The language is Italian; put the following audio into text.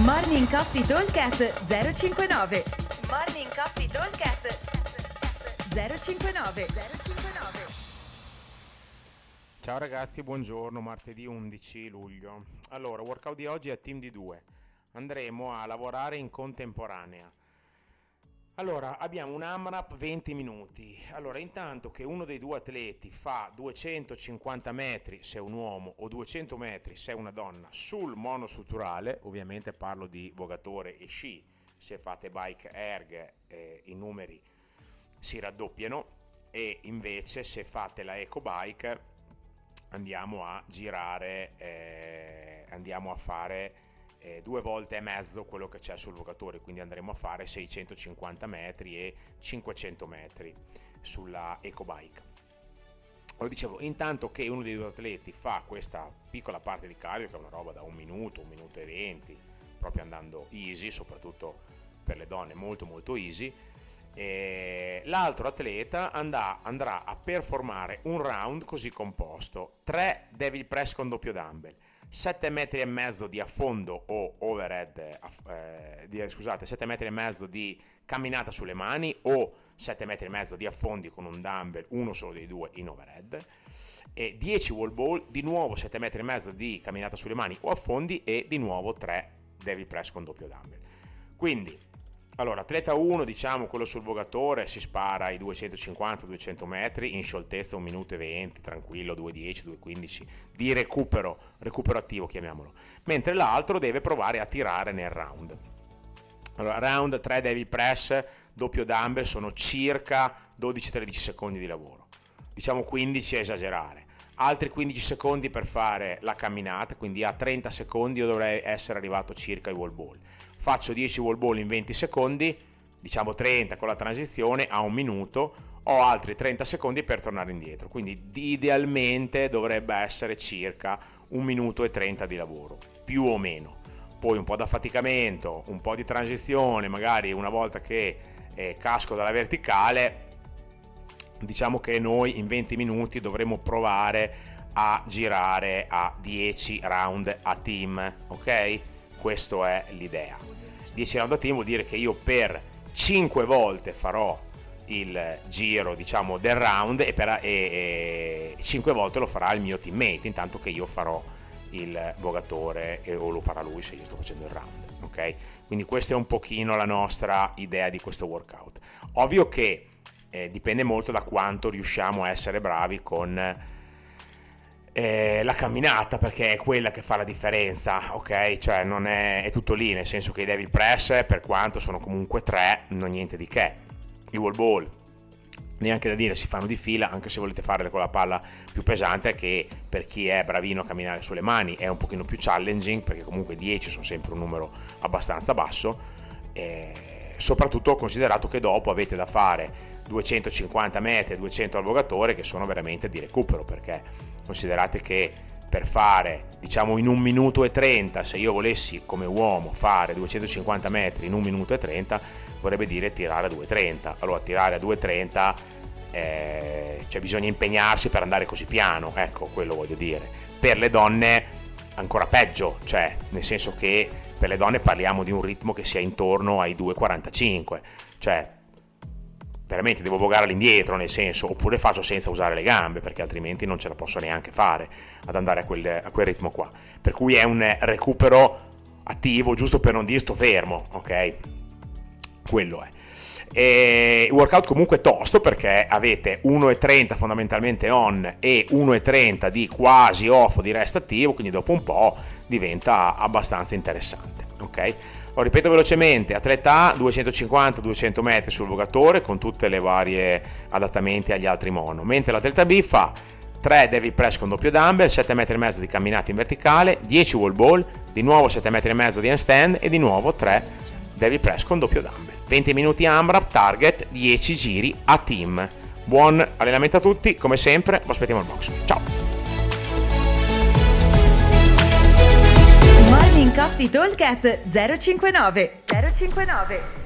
Morning Coffee Talkcast 059 Morning Coffee Talkcast 059 059 Ciao ragazzi, buongiorno, martedì 11 luglio. Allora, workout di oggi è team di due. Andremo a lavorare in contemporanea. Allora, abbiamo un AMRAP 20 minuti. Allora, intanto che uno dei due atleti fa 250 metri se è un uomo o 200 metri se è una donna sul monostrutturale, ovviamente parlo di vogatore e sci, se fate bike erg eh, i numeri si raddoppiano e invece se fate la eco bike andiamo a girare, eh, andiamo a fare eh, due volte e mezzo quello che c'è sul vogatore, quindi andremo a fare 650 metri e 500 metri sulla EcoBike. Lo dicevo, intanto che uno dei due atleti fa questa piccola parte di cardio, che è una roba da un minuto, un minuto e venti, proprio andando easy, soprattutto per le donne molto molto easy, e l'altro atleta andrà, andrà a performare un round così composto, 3 devil press con doppio dumbbell, 7 metri e mezzo di affondo o overhead, eh, di, scusate, 7 metri e mezzo di camminata sulle mani o 7 metri e mezzo di affondi con un dumbbell, uno solo dei due in overhead, e 10 wall ball, di nuovo 7 metri e mezzo di camminata sulle mani o affondi e di nuovo 3 devil press con doppio dumbbell. Quindi allora, atleta 1, diciamo quello sul vogatore, si spara i 250-200 metri in scioltezza 1 minuto e 20, tranquillo, 2.10, 2.15 di recupero, recupero attivo chiamiamolo. Mentre l'altro deve provare a tirare nel round. Allora, round 3 devil press, doppio dumbbell, sono circa 12-13 secondi di lavoro. Diciamo 15 a esagerare. Altri 15 secondi per fare la camminata, quindi a 30 secondi io dovrei essere arrivato circa ai wall ball faccio 10 wall ball in 20 secondi, diciamo 30 con la transizione a un minuto, ho altri 30 secondi per tornare indietro, quindi idealmente dovrebbe essere circa un minuto e 30 di lavoro, più o meno. Poi un po' d'affaticamento, un po' di transizione, magari una volta che eh, casco dalla verticale, diciamo che noi in 20 minuti dovremo provare a girare a 10 round a team, ok? Questa è l'idea. 10 round a team vuol dire che io per 5 volte farò il giro diciamo del round e, per, e, e 5 volte lo farà il mio teammate intanto che io farò il vogatore e, o lo farà lui se io sto facendo il round ok? Quindi questa è un pochino la nostra idea di questo workout. Ovvio che eh, dipende molto da quanto riusciamo a essere bravi con eh, la camminata perché è quella che fa la differenza, ok? Cioè non è, è tutto lì, nel senso che i devil press, per quanto sono comunque tre, non niente di che. I wall ball, neanche da dire, si fanno di fila, anche se volete fare con la palla più pesante, che per chi è bravino a camminare sulle mani è un pochino più challenging, perché comunque 10 sono sempre un numero abbastanza basso. Eh, soprattutto considerato che dopo avete da fare 250 metri, 200 al vogatore che sono veramente di recupero perché considerate che per fare diciamo in un minuto e 30 se io volessi come uomo fare 250 metri in un minuto e 30 vorrebbe dire tirare a 230 allora tirare a 230 eh, cioè bisogna impegnarsi per andare così piano ecco quello voglio dire. Per le donne ancora peggio cioè nel senso che per le donne parliamo di un ritmo che sia intorno ai 2,45 cioè veramente devo vogare all'indietro, nel senso, oppure faccio senza usare le gambe, perché altrimenti non ce la posso neanche fare ad andare a quel, a quel ritmo qua. Per cui è un recupero attivo, giusto per non dire sto fermo, ok? Quello è. E workout comunque tosto perché avete 1,30 fondamentalmente on e 1,30 di quasi off di rest attivo, quindi dopo un po' diventa abbastanza interessante, ok? Lo ripeto velocemente, atleta A 250-200 metri sul vogatore con tutte le varie adattamenti agli altri mono, mentre l'atleta B fa 3 devil press con doppio dumbbell, 7 metri e mezzo di camminata in verticale, 10 wall ball, di nuovo 7 metri e mezzo di handstand e di nuovo 3 devil press con doppio dumbbell. 20 minuti AMRAP, target 10 giri a team. Buon allenamento a tutti, come sempre, vi aspettiamo al box. Ciao! Morning Coffee Talk 059 059